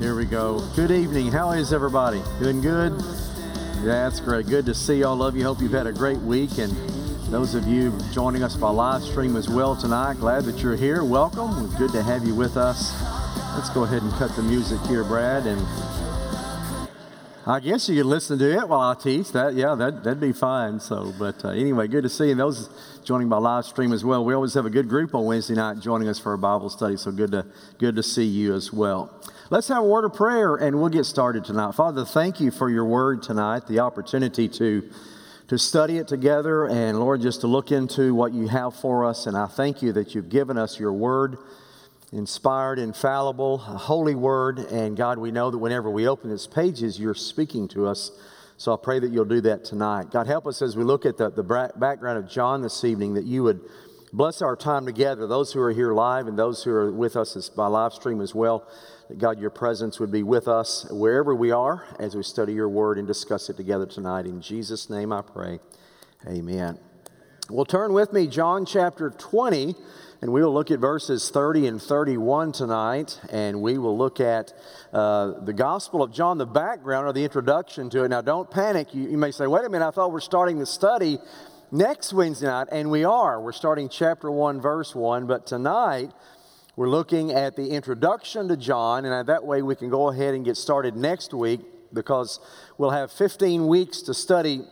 Here we go. Good evening. How is everybody? Doing good? Yeah, that's great. Good to see all of you. Hope you've had a great week. And those of you joining us by live stream as well tonight, glad that you're here. Welcome. Good to have you with us. Let's go ahead and cut the music here, Brad. And I guess you can listen to it while I teach. That, yeah, that, that'd be fine. So, but uh, anyway, good to see you. Those joining by live stream as well. We always have a good group on Wednesday night joining us for a Bible study. So good to good to see you as well. Let's have a word of prayer and we'll get started tonight. Father, thank you for your word tonight, the opportunity to, to study it together, and Lord, just to look into what you have for us. And I thank you that you've given us your word, inspired, infallible, holy word. And God, we know that whenever we open its pages, you're speaking to us. So I pray that you'll do that tonight. God, help us as we look at the, the background of John this evening, that you would bless our time together, those who are here live and those who are with us by live stream as well that God, your presence would be with us wherever we are as we study your word and discuss it together tonight. In Jesus' name I pray. Amen. Well, turn with me, John chapter 20, and we will look at verses 30 and 31 tonight, and we will look at uh, the Gospel of John, the background or the introduction to it. Now, don't panic. You, you may say, wait a minute, I thought we're starting the study next Wednesday night, and we are. We're starting chapter 1, verse 1, but tonight, we're looking at the introduction to John, and that way we can go ahead and get started next week because we'll have 15 weeks to study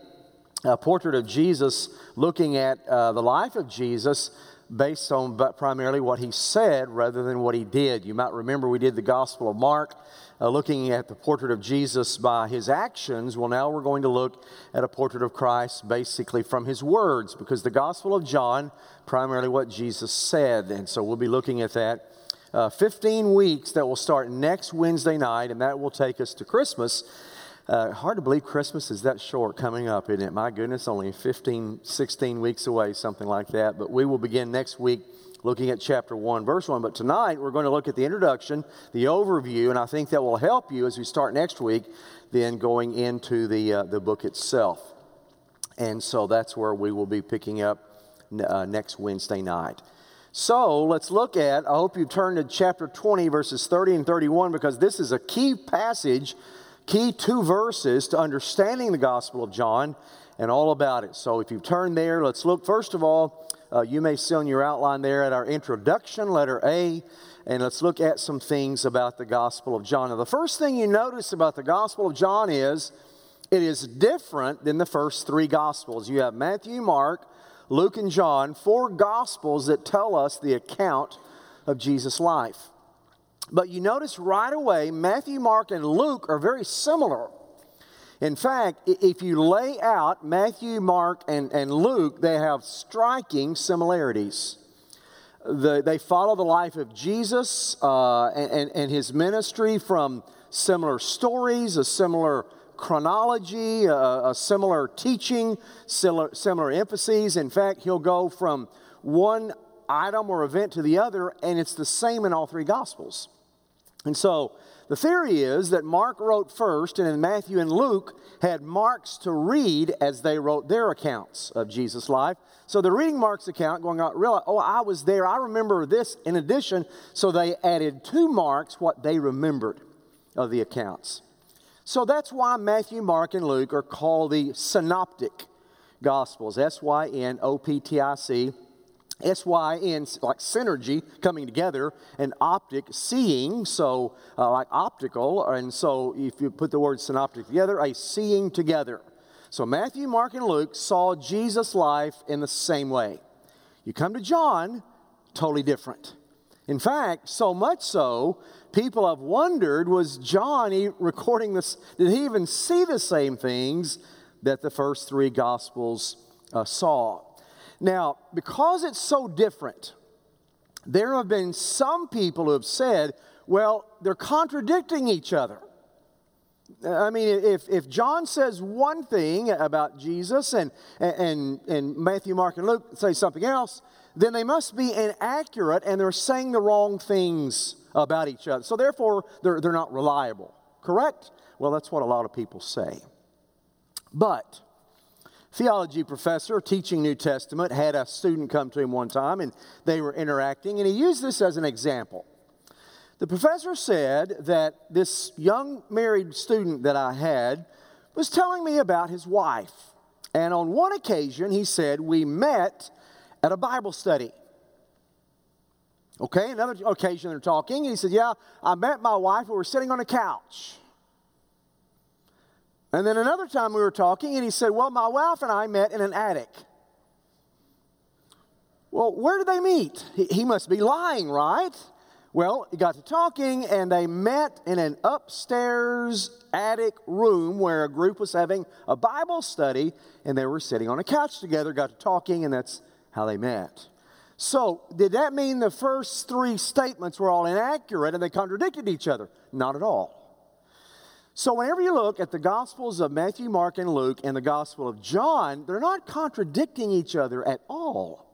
a portrait of Jesus, looking at uh, the life of Jesus based on primarily what he said rather than what he did. You might remember we did the Gospel of Mark, uh, looking at the portrait of Jesus by his actions. Well, now we're going to look at a portrait of Christ basically from his words, because the Gospel of John primarily what Jesus said. And so we'll be looking at that. Uh, 15 weeks that will start next Wednesday night, and that will take us to Christmas. Uh, hard to believe Christmas is that short coming up, isn't it? My goodness, only 15, 16 weeks away, something like that. But we will begin next week looking at chapter 1, verse 1. But tonight we're going to look at the introduction, the overview, and I think that will help you as we start next week, then going into the, uh, the book itself. And so that's where we will be picking up uh, next Wednesday night. So let's look at, I hope you turn to chapter 20, verses 30 and 31, because this is a key passage, key two verses to understanding the Gospel of John and all about it. So if you turn there, let's look first of all, uh, you may see on your outline there at our introduction, letter A, and let's look at some things about the Gospel of John. Now, the first thing you notice about the Gospel of John is it is different than the first three Gospels. You have Matthew, Mark, Luke, and John, four Gospels that tell us the account of Jesus' life. But you notice right away, Matthew, Mark, and Luke are very similar. In fact, if you lay out Matthew, Mark, and, and Luke, they have striking similarities. The, they follow the life of Jesus uh, and, and his ministry from similar stories, a similar chronology, a, a similar teaching, similar, similar emphases. In fact, he'll go from one item or event to the other, and it's the same in all three Gospels. And so the theory is that Mark wrote first, and then Matthew and Luke had Mark's to read as they wrote their accounts of Jesus' life. So they're reading Mark's account, going oh, I was there, I remember this in addition. So they added to Mark's what they remembered of the accounts. So that's why Matthew, Mark, and Luke are called the synoptic gospels. S Y N O P T I C. S Y N, like synergy coming together, and optic, seeing, so uh, like optical. And so if you put the word synoptic together, a seeing together. So Matthew, Mark, and Luke saw Jesus' life in the same way. You come to John, totally different. In fact, so much so people have wondered was John recording this? Did he even see the same things that the first three Gospels uh, saw? Now, because it's so different, there have been some people who have said, well, they're contradicting each other. I mean, if, if John says one thing about Jesus and, and, and Matthew, Mark, and Luke say something else, then they must be inaccurate and they're saying the wrong things about each other. So therefore, they're, they're not reliable. Correct? Well, that's what a lot of people say. But, theology professor teaching New Testament had a student come to him one time and they were interacting, and he used this as an example. The professor said that this young married student that I had was telling me about his wife. And on one occasion, he said, We met at a Bible study. Okay, another occasion they're talking. And he said, Yeah, I met my wife. We were sitting on a couch. And then another time we were talking, and he said, Well, my wife and I met in an attic. Well, where did they meet? He must be lying, right? Well, he got to talking, and they met in an upstairs attic room where a group was having a Bible study, and they were sitting on a couch together, got to talking, and that's how they met. So, did that mean the first three statements were all inaccurate and they contradicted each other? Not at all. So, whenever you look at the Gospels of Matthew, Mark, and Luke and the Gospel of John, they're not contradicting each other at all.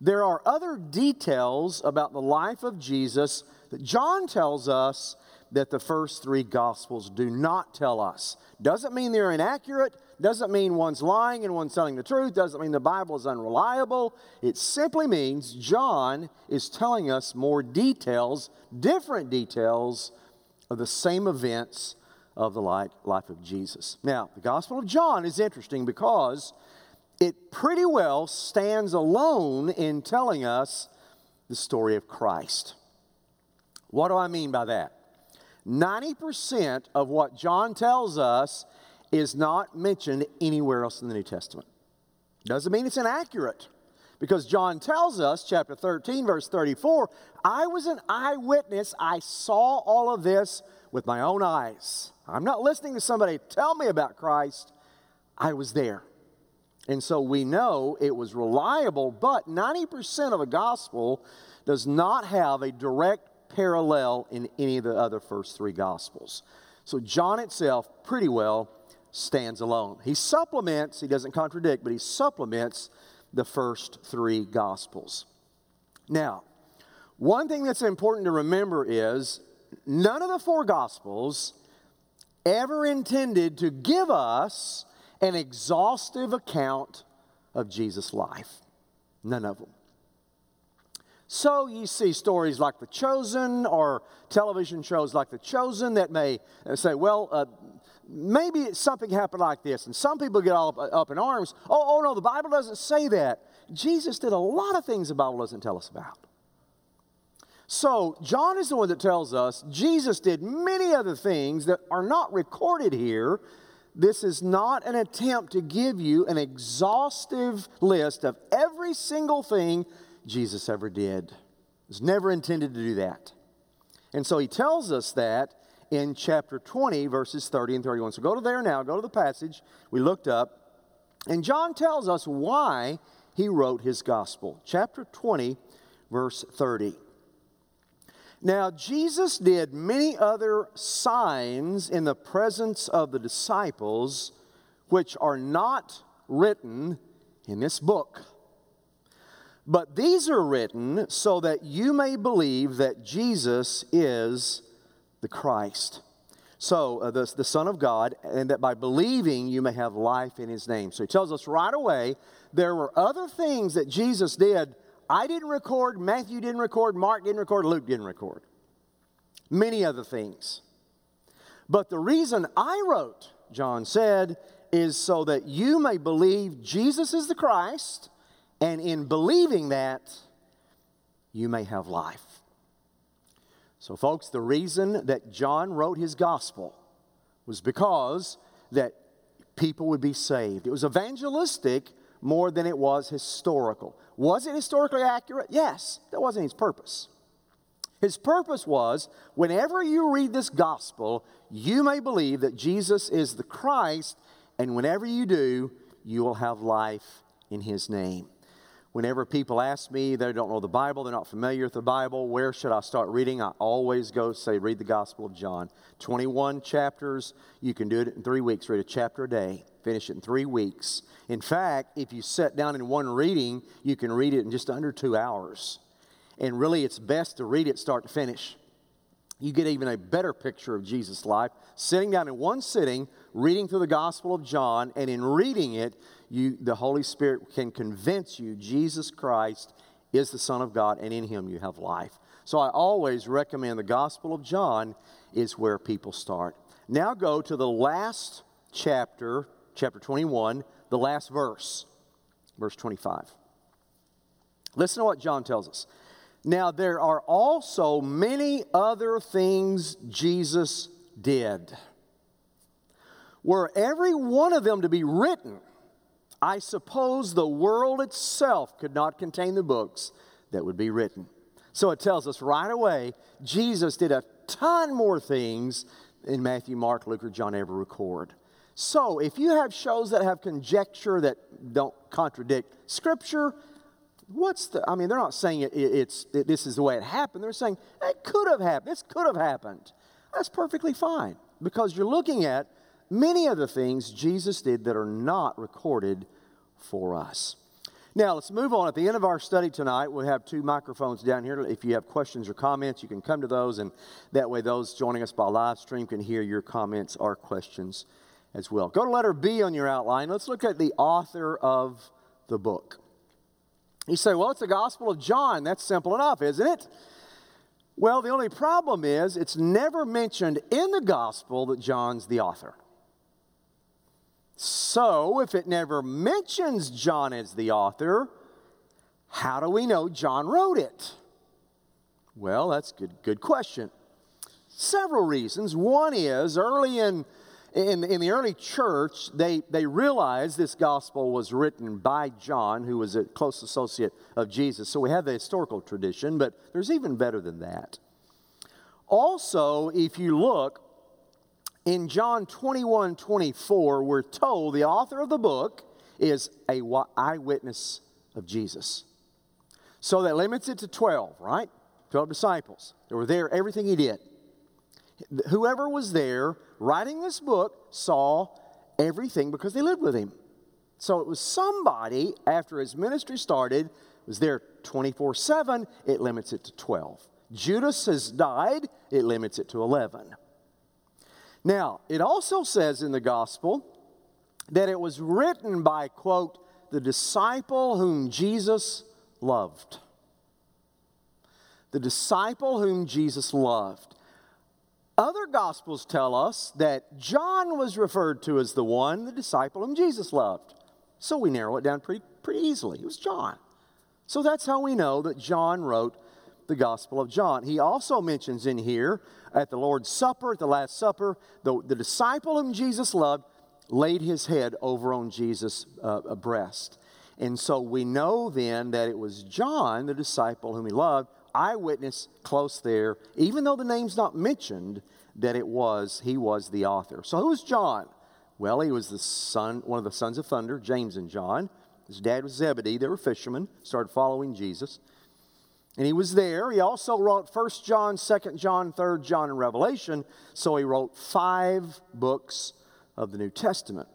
There are other details about the life of Jesus that John tells us that the first three Gospels do not tell us. Doesn't mean they're inaccurate, doesn't mean one's lying and one's telling the truth, doesn't mean the Bible is unreliable. It simply means John is telling us more details, different details of the same events of the life, life of Jesus. Now, the Gospel of John is interesting because it pretty well stands alone in telling us the story of Christ. What do I mean by that? 90% of what John tells us is not mentioned anywhere else in the New Testament. Doesn't mean it's inaccurate. Because John tells us, chapter 13, verse 34, I was an eyewitness. I saw all of this with my own eyes. I'm not listening to somebody tell me about Christ. I was there. And so we know it was reliable, but 90% of a gospel does not have a direct parallel in any of the other first three gospels. So John itself pretty well stands alone. He supplements, he doesn't contradict, but he supplements the first three gospels. Now, one thing that's important to remember is none of the four gospels ever intended to give us an exhaustive account of Jesus' life. None of them. So you see stories like The Chosen or television shows like The Chosen that may say, well, uh, maybe something happened like this. And some people get all up, up in arms. Oh, oh, no, the Bible doesn't say that. Jesus did a lot of things the Bible doesn't tell us about. So, John is the one that tells us Jesus did many other things that are not recorded here this is not an attempt to give you an exhaustive list of every single thing Jesus ever did. It's never intended to do that. And so he tells us that in chapter 20, verses 30 and 31. So go to there now, go to the passage we looked up. And John tells us why he wrote his gospel. Chapter 20, verse 30. Now, Jesus did many other signs in the presence of the disciples, which are not written in this book. But these are written so that you may believe that Jesus is the Christ. So, uh, the, the Son of God, and that by believing you may have life in his name. So, he tells us right away there were other things that Jesus did I didn't record, Matthew didn't record, Mark didn't record, Luke didn't record. Many other things. But the reason I wrote, John said, is so that you may believe Jesus is the Christ, and in believing that, you may have life. So, folks, the reason that John wrote his gospel was because that people would be saved. It was evangelistic more than it was historical. Was it historically accurate? Yes, that wasn't his purpose. His purpose was whenever you read this gospel, you may believe that Jesus is the Christ, and whenever you do, you will have life in his name. Whenever people ask me, they don't know the Bible, they're not familiar with the Bible, where should I start reading? I always go say, read the Gospel of John. 21 chapters, you can do it in three weeks, read a chapter a day, finish it in three weeks. In fact, if you sit down in one reading, you can read it in just under two hours. And really, it's best to read it start to finish. You get even a better picture of Jesus' life sitting down in one sitting, reading through the Gospel of John, and in reading it, you, the Holy Spirit can convince you Jesus Christ is the Son of God, and in Him you have life. So I always recommend the Gospel of John is where people start. Now go to the last chapter, chapter 21, the last verse, verse 25. Listen to what John tells us. Now, there are also many other things Jesus did. Were every one of them to be written, I suppose the world itself could not contain the books that would be written. So it tells us right away Jesus did a ton more things than Matthew, Mark, Luke, or John ever record. So if you have shows that have conjecture that don't contradict Scripture, what's the, I mean, they're not saying it, it, it's, it, this is the way it happened. They're saying it could have happened. This could have happened. That's perfectly fine because you're looking at many of the things Jesus did that are not recorded for us. Now, let's move on. At the end of our study tonight, we'll have two microphones down here. If you have questions or comments, you can come to those, and that way, those joining us by live stream can hear your comments or questions as well. Go to letter B on your outline. Let's look at the author of the book. You say, well, it's the Gospel of John. That's simple enough, isn't it? Well, the only problem is it's never mentioned in the Gospel that John's the author. So, if it never mentions John as the author, how do we know John wrote it? Well, that's a good, good question. Several reasons. One is early in, in, in the early church, they, they realized this gospel was written by John, who was a close associate of Jesus. So we have the historical tradition, but there's even better than that. Also, if you look, in John 21 24, we're told the author of the book is a eyewitness of Jesus. So that limits it to 12, right? 12 disciples. They were there, everything he did. Whoever was there writing this book saw everything because they lived with him. So it was somebody, after his ministry started, was there 24 7, it limits it to 12. Judas has died, it limits it to 11. Now, it also says in the gospel that it was written by, quote, the disciple whom Jesus loved. The disciple whom Jesus loved. Other gospels tell us that John was referred to as the one, the disciple whom Jesus loved. So we narrow it down pretty, pretty easily. It was John. So that's how we know that John wrote the Gospel of John. He also mentions in here at the Lord's Supper, at the Last Supper, the, the disciple whom Jesus loved laid his head over on Jesus' uh, breast. And so we know then that it was John, the disciple whom he loved, eyewitness close there, even though the name's not mentioned, that it was, he was the author. So who was John? Well, he was the son, one of the sons of thunder, James and John. His dad was Zebedee. They were fishermen, started following Jesus. And he was there. He also wrote 1 John, 2 John, 3 John, and Revelation. So he wrote five books of the New Testament.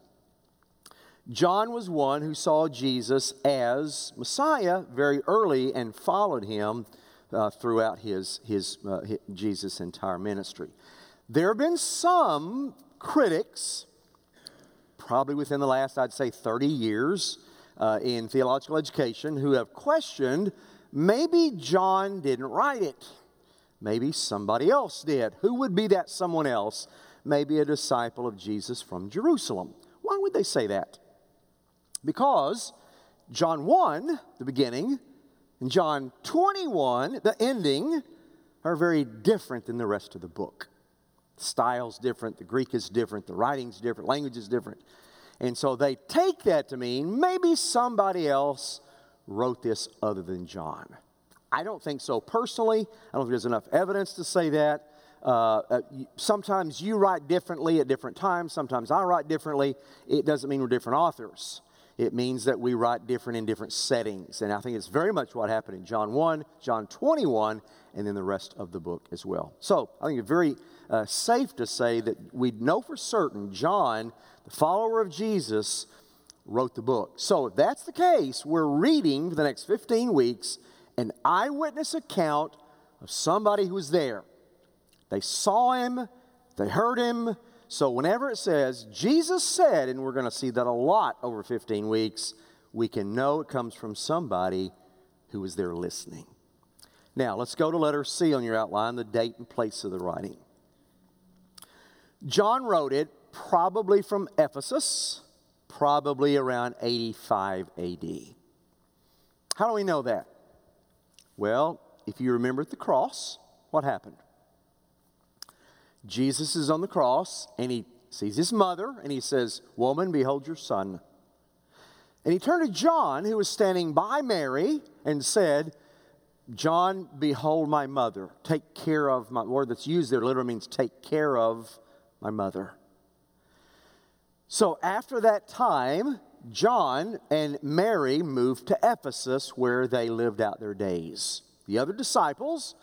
John was one who saw Jesus as Messiah very early and followed him uh, throughout his, his, uh, his, Jesus' entire ministry. There have been some critics, probably within the last, I'd say, 30 years uh, in theological education, who have questioned Maybe John didn't write it. Maybe somebody else did. Who would be that someone else? Maybe a disciple of Jesus from Jerusalem. Why would they say that? Because John 1, the beginning, and John 21, the ending, are very different than the rest of the book. The style's different, the Greek is different, the writing's different, language is different. And so they take that to mean maybe somebody else wrote this other than John. I don't think so personally. I don't think there's enough evidence to say that. Uh, uh, sometimes you write differently at different times. Sometimes I write differently. It doesn't mean we're different authors. It means that we write different in different settings. And I think it's very much what happened in John 1, John 21, and then the rest of the book as well. So I think it's very uh, safe to say that we know for certain John, the follower of Jesus, wrote the book. So, if that's the case, we're reading for the next 15 weeks an eyewitness account of somebody who was there. They saw him, they heard him. So, whenever it says, Jesus said, and we're going to see that a lot over 15 weeks, we can know it comes from somebody who was there listening. Now, let's go to letter C on your outline, the date and place of the writing. John wrote it probably from Ephesus, probably around 85 AD. How do we know that? Well, if you remember at the cross, what happened? Jesus is on the cross and he sees his mother and he says, Woman, behold your son. And he turned to John, who was standing by Mary, and said, John, behold my mother. Take care of my word that's used there literally means take care of my mother. So after that time, John and Mary moved to Ephesus where they lived out their days. The other disciples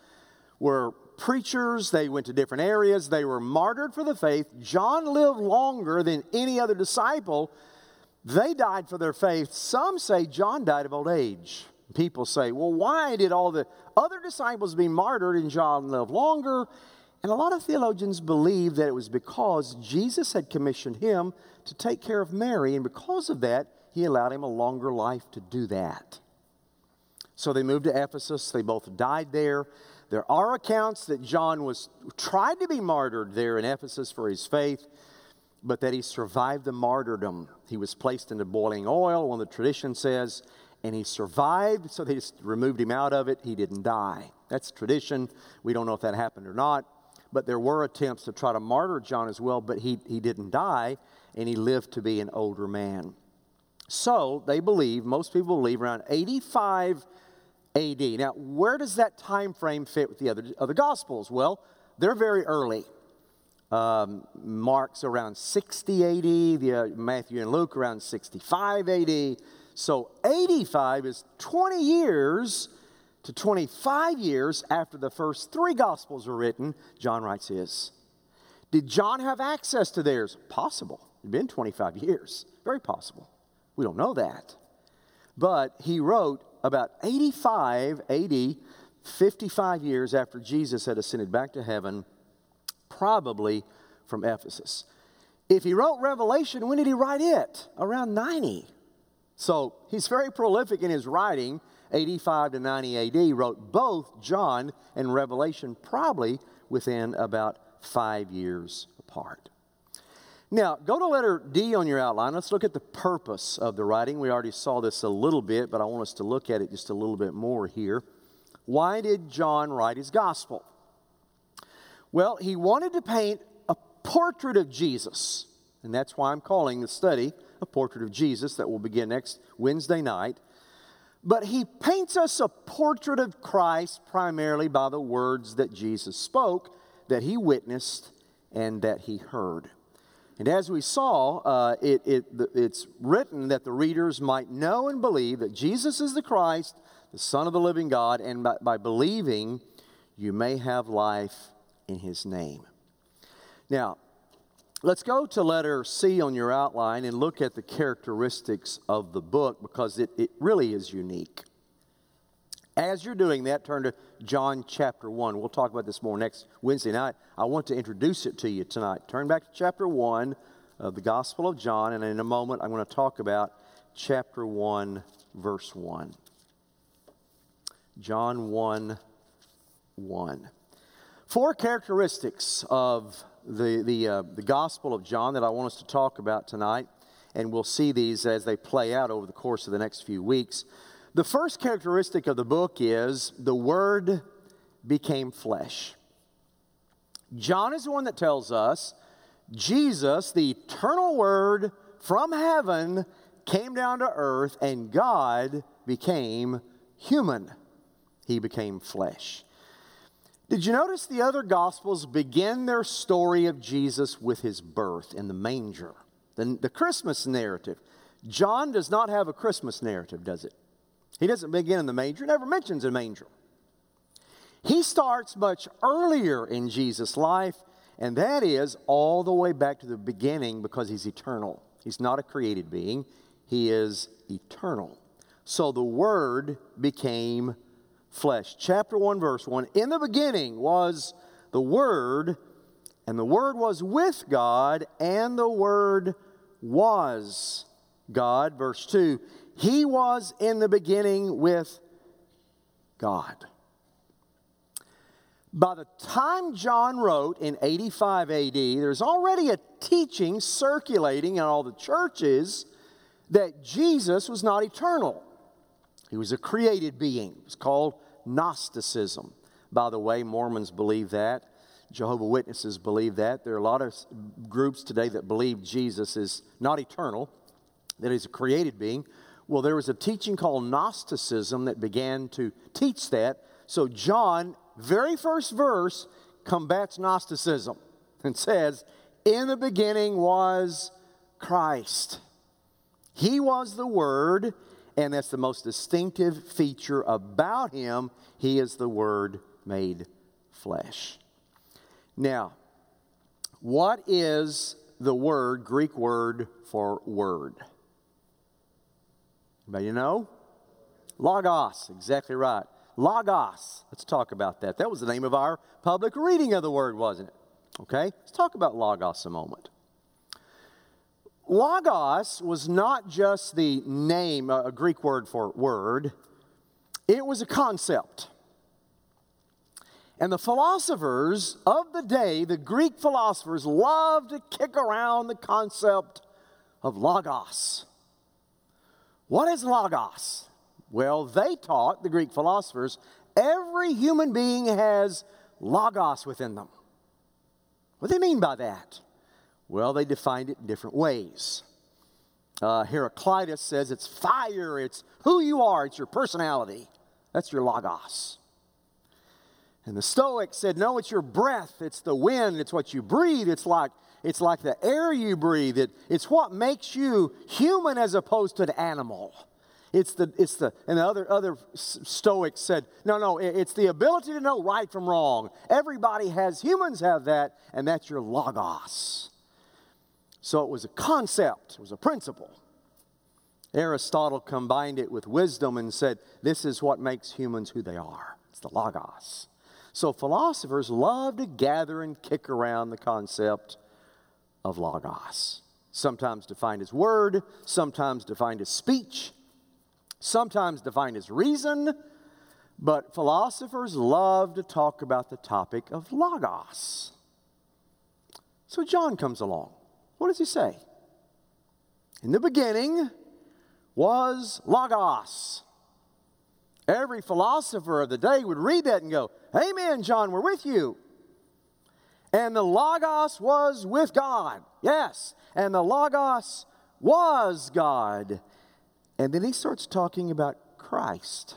were preachers, they went to different areas, they were martyred for the faith. John lived longer than any other disciple. They died for their faith. Some say John died of old age. People say, well, why did all the other disciples be martyred and John live longer? And a lot of theologians believe that it was because Jesus had commissioned him to take care of Mary, and because of that, he allowed him a longer life to do that. So they moved to Ephesus. They both died there. There are accounts that John was tried to be martyred there in Ephesus for his faith, but that he survived the martyrdom. He was placed into boiling oil, one of the tradition says, and he survived, so they just removed him out of it. He didn't die. That's tradition. We don't know if that happened or not, but there were attempts to try to martyr John as well, but he, he didn't die, and he lived to be an older man. So they believe, most people believe, around 85 AD. Now, where does that time frame fit with the other, other Gospels? Well, they're very early. Um, Mark's around 60 AD, the, uh, Matthew and Luke around 65 AD. So 85 is 20 years to 25 years after the first three Gospels were written, John writes his. Did John have access to theirs? Possible. It's been 25 years. Very possible. We don't know that. But he wrote about 85 AD, 55 years after Jesus had ascended back to heaven, probably from Ephesus. If he wrote Revelation, when did he write it? Around 90. So he's very prolific in his writing. 85 to 90 AD, wrote both John and Revelation, probably within about five years apart. Now, go to letter D on your outline. Let's look at the purpose of the writing. We already saw this a little bit, but I want us to look at it just a little bit more here. Why did John write his gospel? Well, he wanted to paint a portrait of Jesus, and that's why I'm calling the study a portrait of Jesus that will begin next Wednesday night. But he paints us a portrait of Christ primarily by the words that Jesus spoke, that he witnessed, and that he heard. And as we saw, uh, it, it, it's written that the readers might know and believe that Jesus is the Christ, the Son of the living God, and by, by believing, you may have life in his name. Now, Let's go to letter C on your outline and look at the characteristics of the book because it, it really is unique. As you're doing that, turn to John chapter 1. We'll talk about this more next Wednesday night. I want to introduce it to you tonight. Turn back to chapter 1 of the Gospel of John, and in a moment, I'm going to talk about chapter 1, verse 1. John 1 1. Four characteristics of the, the, uh, the Gospel of John that I want us to talk about tonight, and we'll see these as they play out over the course of the next few weeks. The first characteristic of the book is the Word became flesh. John is the one that tells us Jesus, the eternal Word from heaven, came down to earth, and God became human. He became flesh. Did you notice the other Gospels begin their story of Jesus with his birth in the manger? The, the Christmas narrative. John does not have a Christmas narrative, does it? He doesn't begin in the manger, never mentions a manger. He starts much earlier in Jesus' life, and that is all the way back to the beginning because he's eternal. He's not a created being, he is eternal. So the Word became flesh. Chapter 1, verse 1 In the beginning was the Word, and the Word was with God, and the Word was God. Verse 2 He was in the beginning with God. By the time John wrote in 85 AD, there's already a teaching circulating in all the churches that Jesus was not eternal. He was a created being. It's called Gnosticism. By the way, Mormons believe that. Jehovah Witnesses believe that. There are a lot of groups today that believe Jesus is not eternal, that he's a created being. Well, there was a teaching called Gnosticism that began to teach that. So, John, very first verse, combats Gnosticism and says, In the beginning was Christ. He was the Word, and that's the most distinctive feature about him. He is the Word made flesh. Now, what is the word, Greek word for word? Anybody know? Logos, exactly right. Logos. Let's talk about that. That was the name of our public reading of the word, wasn't it? Okay, let's talk about Logos a moment. Logos was not just the name, a Greek word for word, it was a concept. And the philosophers of the day, the Greek philosophers, loved to kick around the concept of logos. What is logos? Well, they taught, the Greek philosophers, every human being has logos within them. What do they mean by that? Well, they defined it in different ways. Uh, Heraclitus says it's fire, it's who you are, it's your personality. That's your logos. And the Stoics said, No, it's your breath, it's the wind, it's what you breathe, it's like it's like the air you breathe. It, it's what makes you human as opposed to an animal. It's the, it's the, and the other, other Stoics said, no, no, it's the ability to know right from wrong. Everybody has, humans have that, and that's your logos. So it was a concept, it was a principle. Aristotle combined it with wisdom and said, this is what makes humans who they are. It's the logos. So philosophers love to gather and kick around the concept of logos. Sometimes defined as word, sometimes defined as speech, sometimes defined as reason, but philosophers love to talk about the topic of logos. So John comes along. What does he say? In the beginning was logos. Every philosopher of the day would read that and go, Amen, John, we're with you. And the Logos was with God. Yes. And the Logos was God. And then he starts talking about Christ.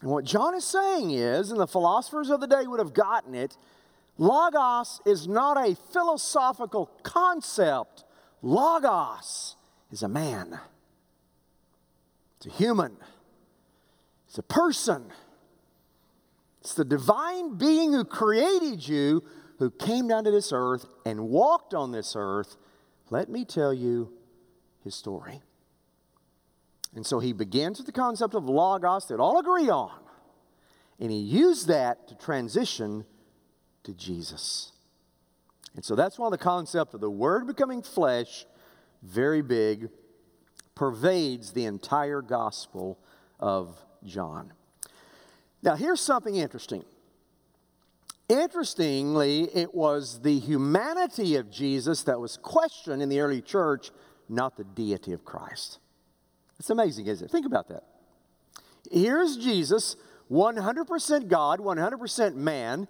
And what John is saying is, and the philosophers of the day would have gotten it, Logos is not a philosophical concept. Logos is a man, it's a human, it's a person. It's the divine being who created you, who came down to this earth and walked on this earth. Let me tell you his story. And so he begins with the concept of Logos that all agree on. And he used that to transition to Jesus. And so that's why the concept of the Word becoming flesh, very big, pervades the entire Gospel of John. Now, here's something interesting. Interestingly, it was the humanity of Jesus that was questioned in the early church, not the deity of Christ. It's amazing, isn't it? Think about that. Here's Jesus, 100% God, 100% man,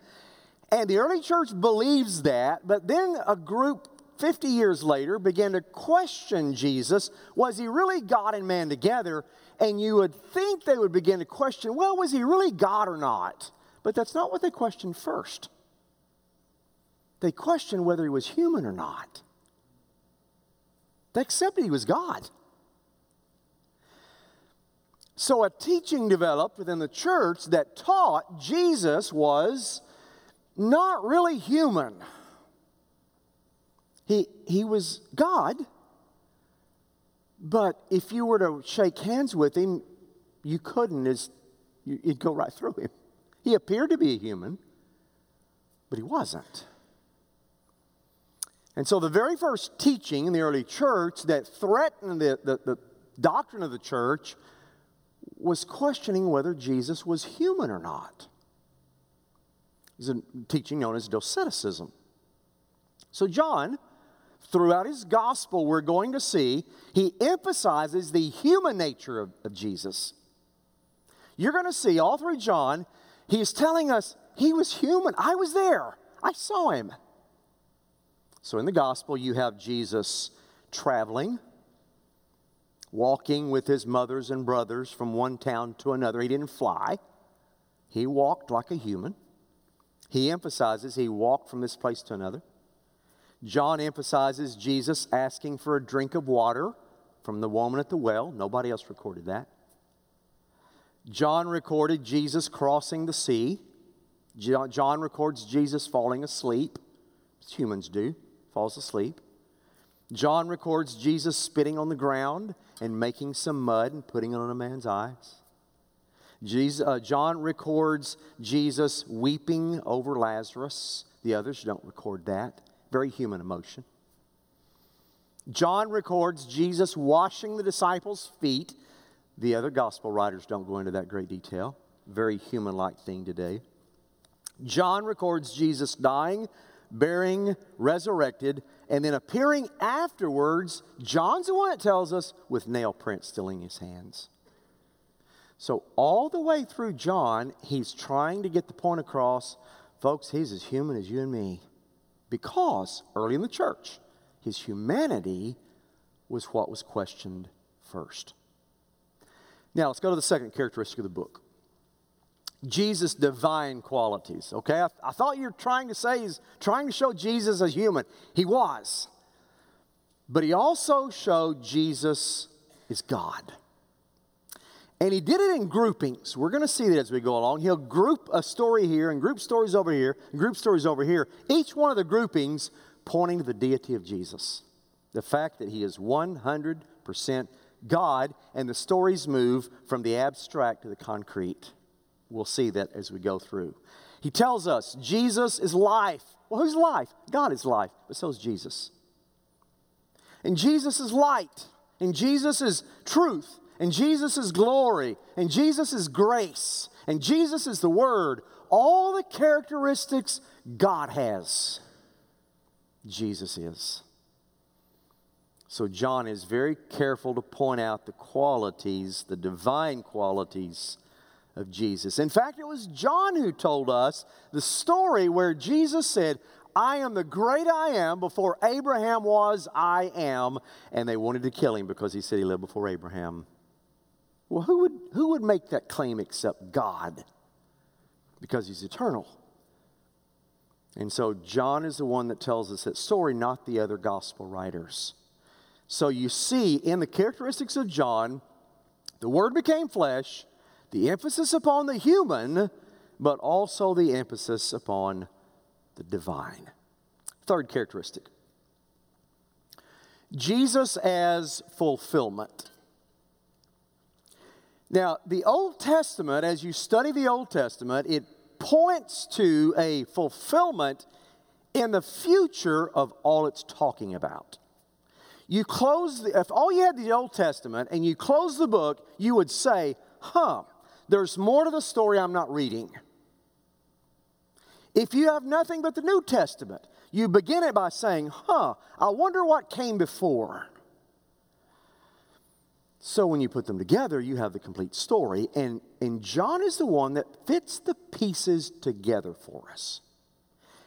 and the early church believes that, but then a group 50 years later began to question Jesus. Was he really God and man together? And you would think they would begin to question, well, was he really God or not? But that's not what they questioned first. They questioned whether he was human or not. They accepted he was God. So a teaching developed within the church that taught Jesus was not really human. He, he was God, but if you were to shake hands with him, you couldn't, as you'd go right through him. He appeared to be a human, but he wasn't. And so, the very first teaching in the early church that threatened the, the, the doctrine of the church was questioning whether Jesus was human or not. Is a teaching known as Doceticism. So, John, throughout his gospel, we're going to see he emphasizes the human nature of, of Jesus. You're going to see all through John, he is telling us he was human. I was there, I saw him. So, in the gospel, you have Jesus traveling, walking with his mothers and brothers from one town to another. He didn't fly, he walked like a human. He emphasizes he walked from this place to another. John emphasizes Jesus asking for a drink of water from the woman at the well. Nobody else recorded that. John recorded Jesus crossing the sea. John records Jesus falling asleep, as humans do, falls asleep. John records Jesus spitting on the ground and making some mud and putting it on a man's eyes. Jesus, uh, John records Jesus weeping over Lazarus. The others don't record that. Very human emotion. John records Jesus washing the disciples' feet. The other gospel writers don't go into that great detail. Very human like thing today. John records Jesus dying, bearing, resurrected, and then appearing afterwards. John's the one that tells us with nail prints still in his hands. So, all the way through John, he's trying to get the point across folks, he's as human as you and me. Because early in the church, his humanity was what was questioned first. Now, let's go to the second characteristic of the book Jesus' divine qualities. Okay, I, I thought you were trying to say he's trying to show Jesus as human. He was. But he also showed Jesus is God. And he did it in groupings. We're going to see that as we go along. He'll group a story here and group stories over here and group stories over here. Each one of the groupings pointing to the deity of Jesus. The fact that he is 100% God, and the stories move from the abstract to the concrete. We'll see that as we go through. He tells us Jesus is life. Well, who's life? God is life, but so is Jesus. And Jesus is light, and Jesus is truth, and Jesus is glory, and Jesus is grace, and Jesus is the Word. All the characteristics God has, Jesus is. So, John is very careful to point out the qualities, the divine qualities of Jesus. In fact, it was John who told us the story where Jesus said, I am the great I am. Before Abraham was, I am. And they wanted to kill him because he said he lived before Abraham. Well, who would, who would make that claim except God? Because he's eternal. And so John is the one that tells us that story, not the other gospel writers. So you see in the characteristics of John, the Word became flesh, the emphasis upon the human, but also the emphasis upon the divine. Third characteristic Jesus as fulfillment. Now, the Old Testament, as you study the Old Testament, it points to a fulfillment in the future of all it's talking about. You close, the, if all you had the Old Testament and you close the book, you would say, huh, there's more to the story I'm not reading. If you have nothing but the New Testament, you begin it by saying, huh, I wonder what came before. So when you put them together, you have the complete story. And, and John is the one that fits the pieces together for us.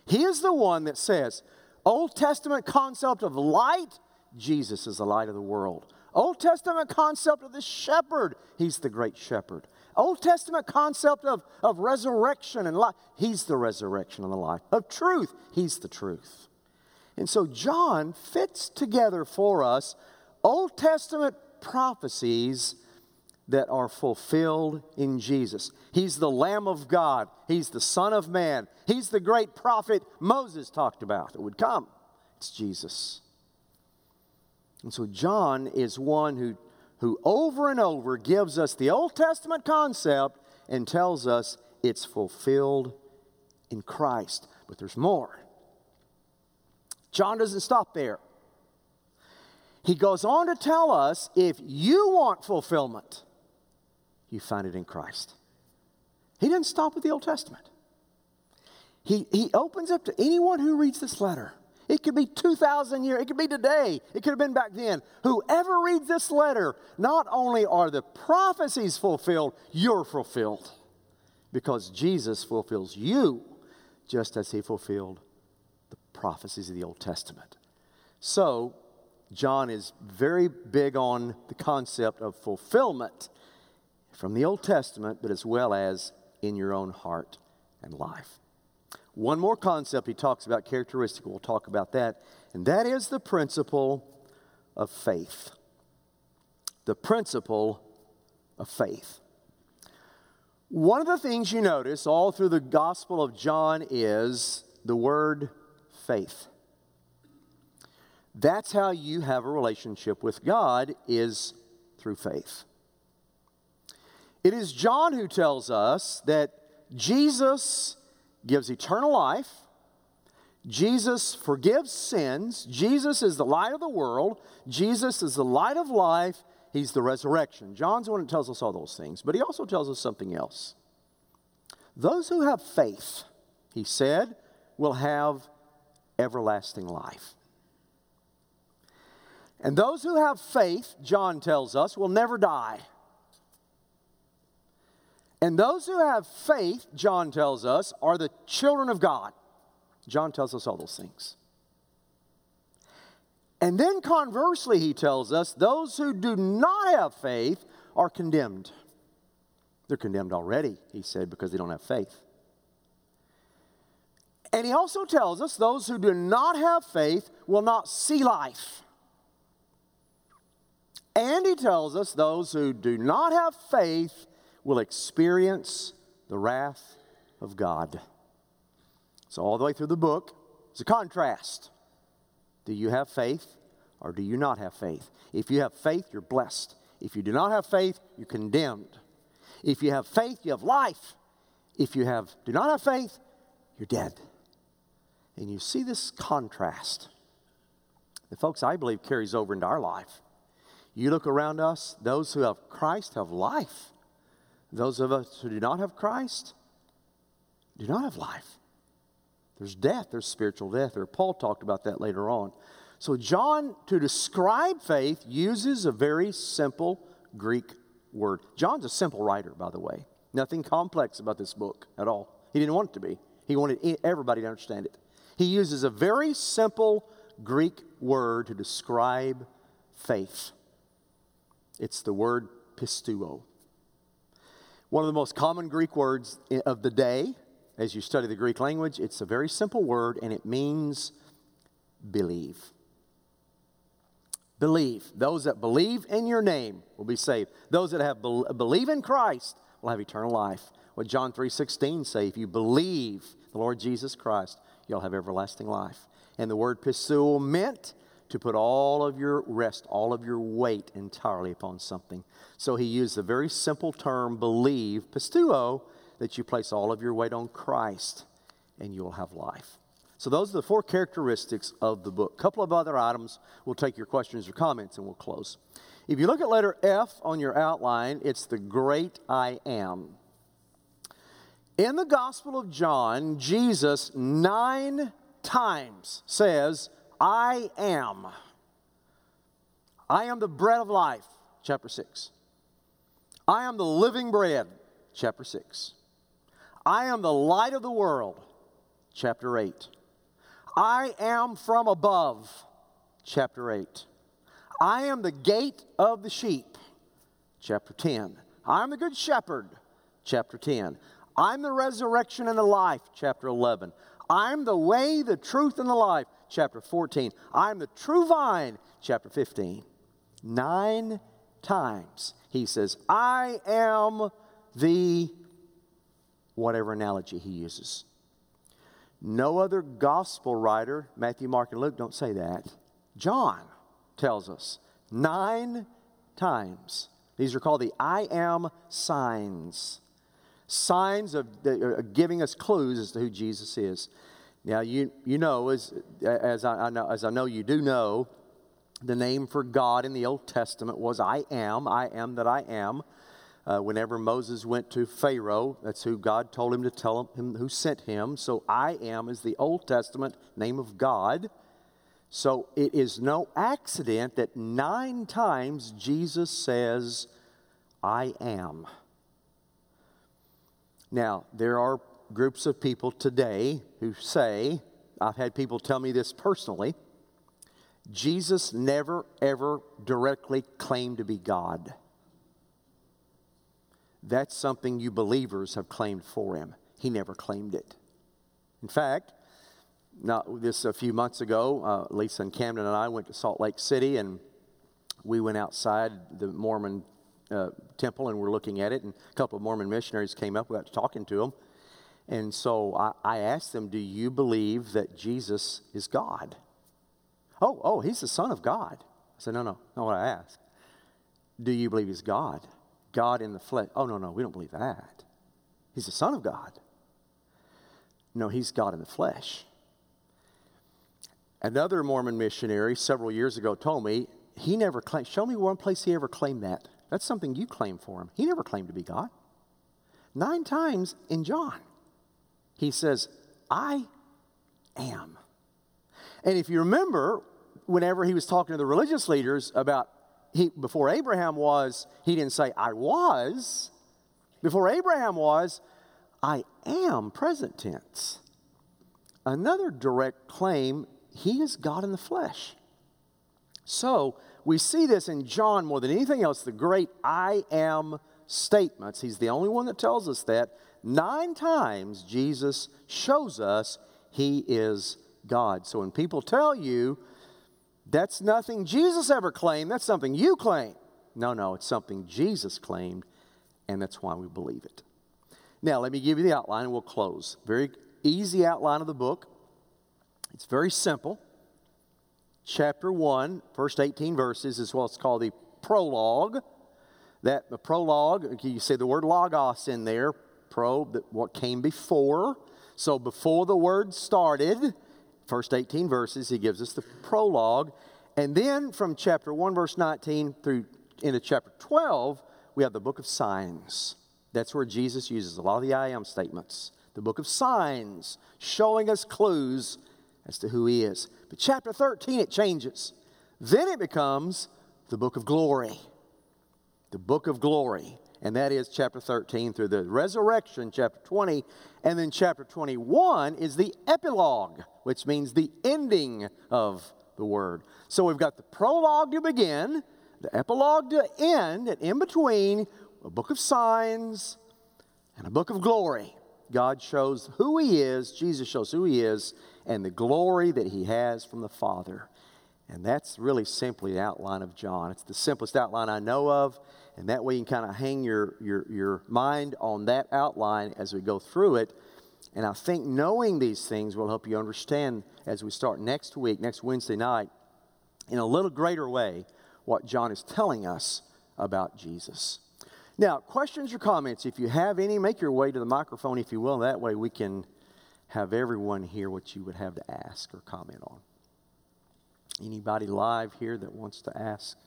He is the one that says, Old Testament concept of light, Jesus is the light of the world. Old Testament concept of the shepherd, he's the great shepherd. Old Testament concept of, of resurrection and life, he's the resurrection and the life. Of truth, he's the truth. And so John fits together for us Old Testament prophecies that are fulfilled in Jesus. He's the Lamb of God, He's the Son of Man, He's the great prophet Moses talked about that would come. It's Jesus. And so John is one who, who over and over gives us the Old Testament concept and tells us it's fulfilled in Christ. But there's more. John doesn't stop there. He goes on to tell us if you want fulfillment, you find it in Christ. He didn't stop with the Old Testament. he, he opens up to anyone who reads this letter. It could be 2,000 years, it could be today, it could have been back then. Whoever reads this letter, not only are the prophecies fulfilled, you're fulfilled because Jesus fulfills you just as he fulfilled the prophecies of the Old Testament. So, John is very big on the concept of fulfillment from the Old Testament, but as well as in your own heart and life. One more concept he talks about, characteristic, we'll talk about that, and that is the principle of faith. The principle of faith. One of the things you notice all through the Gospel of John is the word faith. That's how you have a relationship with God is through faith. It is John who tells us that Jesus gives eternal life. Jesus forgives sins. Jesus is the light of the world. Jesus is the light of life. He's the resurrection. John's the one that tells us all those things, but he also tells us something else. Those who have faith, he said, will have everlasting life. And those who have faith, John tells us, will never die. And those who have faith, John tells us, are the children of God. John tells us all those things. And then conversely, he tells us, those who do not have faith are condemned. They're condemned already, he said, because they don't have faith. And he also tells us those who do not have faith will not see life. And he tells us those who do not have faith will experience the wrath of God. So, all the way through the book, it's a contrast. Do you have faith or do you not have faith? If you have faith, you're blessed. If you do not have faith, you're condemned. If you have faith, you have life. If you have do not have faith, you're dead. And you see this contrast. And folks, I believe carries over into our life. You look around us, those who have Christ have life. Those of us who do not have Christ do not have life. There's death, there's spiritual death. Or Paul talked about that later on. So, John, to describe faith, uses a very simple Greek word. John's a simple writer, by the way. Nothing complex about this book at all. He didn't want it to be, he wanted everybody to understand it. He uses a very simple Greek word to describe faith. It's the word pisteuo. One of the most common Greek words of the day, as you study the Greek language, it's a very simple word and it means believe. Believe. Those that believe in your name will be saved. Those that have be- believe in Christ will have eternal life. What John 3:16 say, if you believe the Lord Jesus Christ, you'll have everlasting life. And the word pisteuo meant to put all of your rest, all of your weight entirely upon something. So he used the very simple term believe, pisteuo, that you place all of your weight on Christ and you'll have life. So those are the four characteristics of the book. A couple of other items. We'll take your questions or comments and we'll close. If you look at letter F on your outline, it's the great I am. In the Gospel of John, Jesus nine times says, I am. I am the bread of life, chapter 6. I am the living bread, chapter 6. I am the light of the world, chapter 8. I am from above, chapter 8. I am the gate of the sheep, chapter 10. I am the good shepherd, chapter 10. I'm the resurrection and the life, chapter 11. I'm the way, the truth, and the life, chapter 14. I'm the true vine, chapter 15. Nine times he says, I am the whatever analogy he uses. No other gospel writer, Matthew, Mark, and Luke, don't say that. John tells us nine times. These are called the I am signs. Signs of, of uh, giving us clues as to who Jesus is. Now, you, you know, as, as, I, I know, as I know you do know, the name for God in the Old Testament was I am, I am that I am. Uh, whenever Moses went to Pharaoh, that's who God told him to tell him who sent him. So I am is the Old Testament name of God. So it is no accident that nine times Jesus says, I am. Now, there are groups of people today who say, I've had people tell me this personally, Jesus never ever directly claimed to be God. That's something you believers have claimed for him. He never claimed it. In fact, not this a few months ago, uh, Lisa and Camden and I went to Salt Lake City and we went outside the Mormon uh, temple and we're looking at it. And a couple of Mormon missionaries came up. We got to talking to them. And so I, I asked them, Do you believe that Jesus is God? Oh, oh, he's the Son of God. I said, No, no, not what I asked. Do you believe he's God? God in the flesh. Oh, no, no, we don't believe that. He's the Son of God. No, he's God in the flesh. Another Mormon missionary several years ago told me he never claimed, show me one place he ever claimed that. That's something you claim for him. He never claimed to be God. Nine times in John, he says, I am. And if you remember, whenever he was talking to the religious leaders about he, before Abraham was, he didn't say, I was. Before Abraham was, I am, present tense. Another direct claim, he is God in the flesh. So we see this in John more than anything else, the great I am statements. He's the only one that tells us that. Nine times Jesus shows us he is God. So when people tell you, that's nothing Jesus ever claimed. That's something you claim. No, no, it's something Jesus claimed, and that's why we believe it. Now, let me give you the outline and we'll close. Very easy outline of the book. It's very simple. Chapter 1, first 18 verses is what's called the prologue. That the prologue, you say the word logos in there, pro, what came before. So before the word started, first 18 verses, he gives us the prologue. And then from chapter 1, verse 19 through into chapter 12, we have the book of signs. That's where Jesus uses a lot of the I am statements. The book of signs, showing us clues as to who he is. But chapter 13, it changes. Then it becomes the book of glory. The book of glory and that is chapter 13 through the resurrection, chapter 20. And then chapter 21 is the epilogue, which means the ending of the word. So we've got the prologue to begin, the epilogue to end, and in between, a book of signs and a book of glory. God shows who He is, Jesus shows who He is, and the glory that He has from the Father. And that's really simply the outline of John. It's the simplest outline I know of. And that way you can kind of hang your, your, your mind on that outline as we go through it. And I think knowing these things will help you understand as we start next week, next Wednesday night, in a little greater way, what John is telling us about Jesus. Now, questions or comments, if you have any, make your way to the microphone, if you will. That way we can have everyone hear what you would have to ask or comment on. Anybody live here that wants to ask?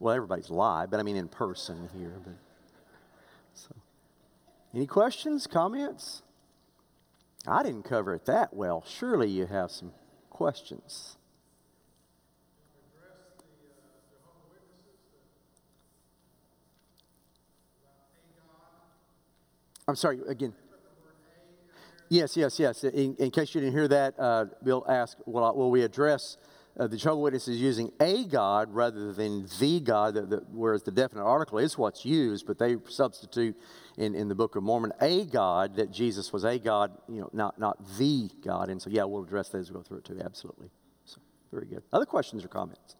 Well, everybody's live, but I mean in person here. But so, any questions, comments? I didn't cover it that well. Surely you have some questions. I'm sorry, again. Yes, yes, yes. In, in, case you didn't hear that, uh, Bill asked, will, will we address uh, the Jehovah Witnesses using a God rather than the God, the, whereas the definite article is what's used, but they substitute in, in the Book of Mormon a God that Jesus was a God, you know, not, not the God. And so, yeah, we'll address that as we go through it too, absolutely. So, very good. Other questions or comments?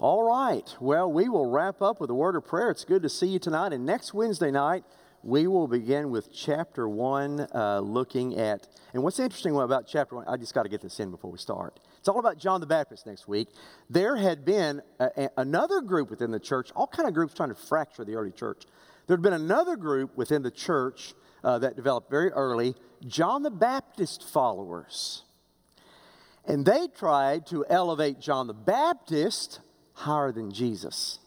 All right. Well, we will wrap up with a word of prayer. It's good to see you tonight. And next Wednesday night, we will begin with chapter one, uh, looking at, and what's interesting about chapter one, I just got to get this in before we start. It's all about John the Baptist next week. There had been a, a, another group within the church, all kind of groups trying to fracture the early church. There had been another group within the church uh, that developed very early, John the Baptist followers. And they tried to elevate John the Baptist higher than Jesus.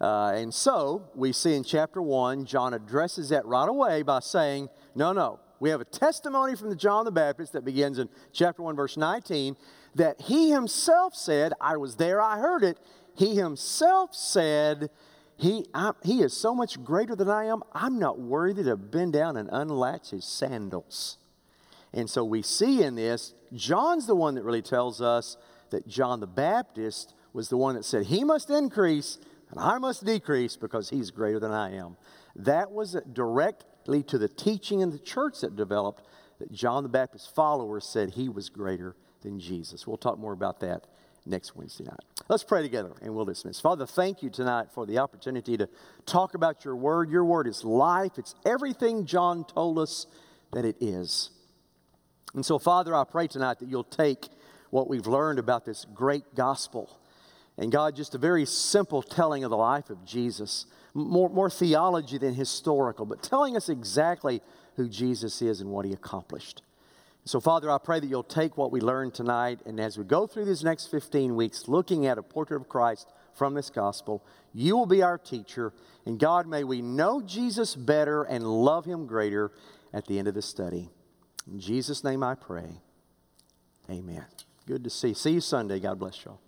Uh, and so we see in chapter 1, John addresses that right away by saying, No, no. We have a testimony from the John the Baptist that begins in chapter 1, verse 19, that he himself said, I was there, I heard it. He himself said, he, I, he is so much greater than I am, I'm not worthy to bend down and unlatch his sandals. And so we see in this, John's the one that really tells us that John the Baptist was the one that said, He must increase and I must decrease because he's greater than I am. That was directly to the teaching in the church that developed that John the Baptist's followers said he was greater than Jesus. We'll talk more about that next Wednesday night. Let's pray together and we'll dismiss. Father, thank you tonight for the opportunity to talk about your word. Your word is life, it's everything John told us that it is. And so, Father, I pray tonight that you'll take what we've learned about this great gospel. And God, just a very simple telling of the life of Jesus, more, more theology than historical, but telling us exactly who Jesus is and what he accomplished. So, Father, I pray that you'll take what we learned tonight, and as we go through these next 15 weeks looking at a portrait of Christ from this gospel, you will be our teacher. And God, may we know Jesus better and love him greater at the end of the study. In Jesus' name I pray. Amen. Good to see. See you Sunday. God bless y'all.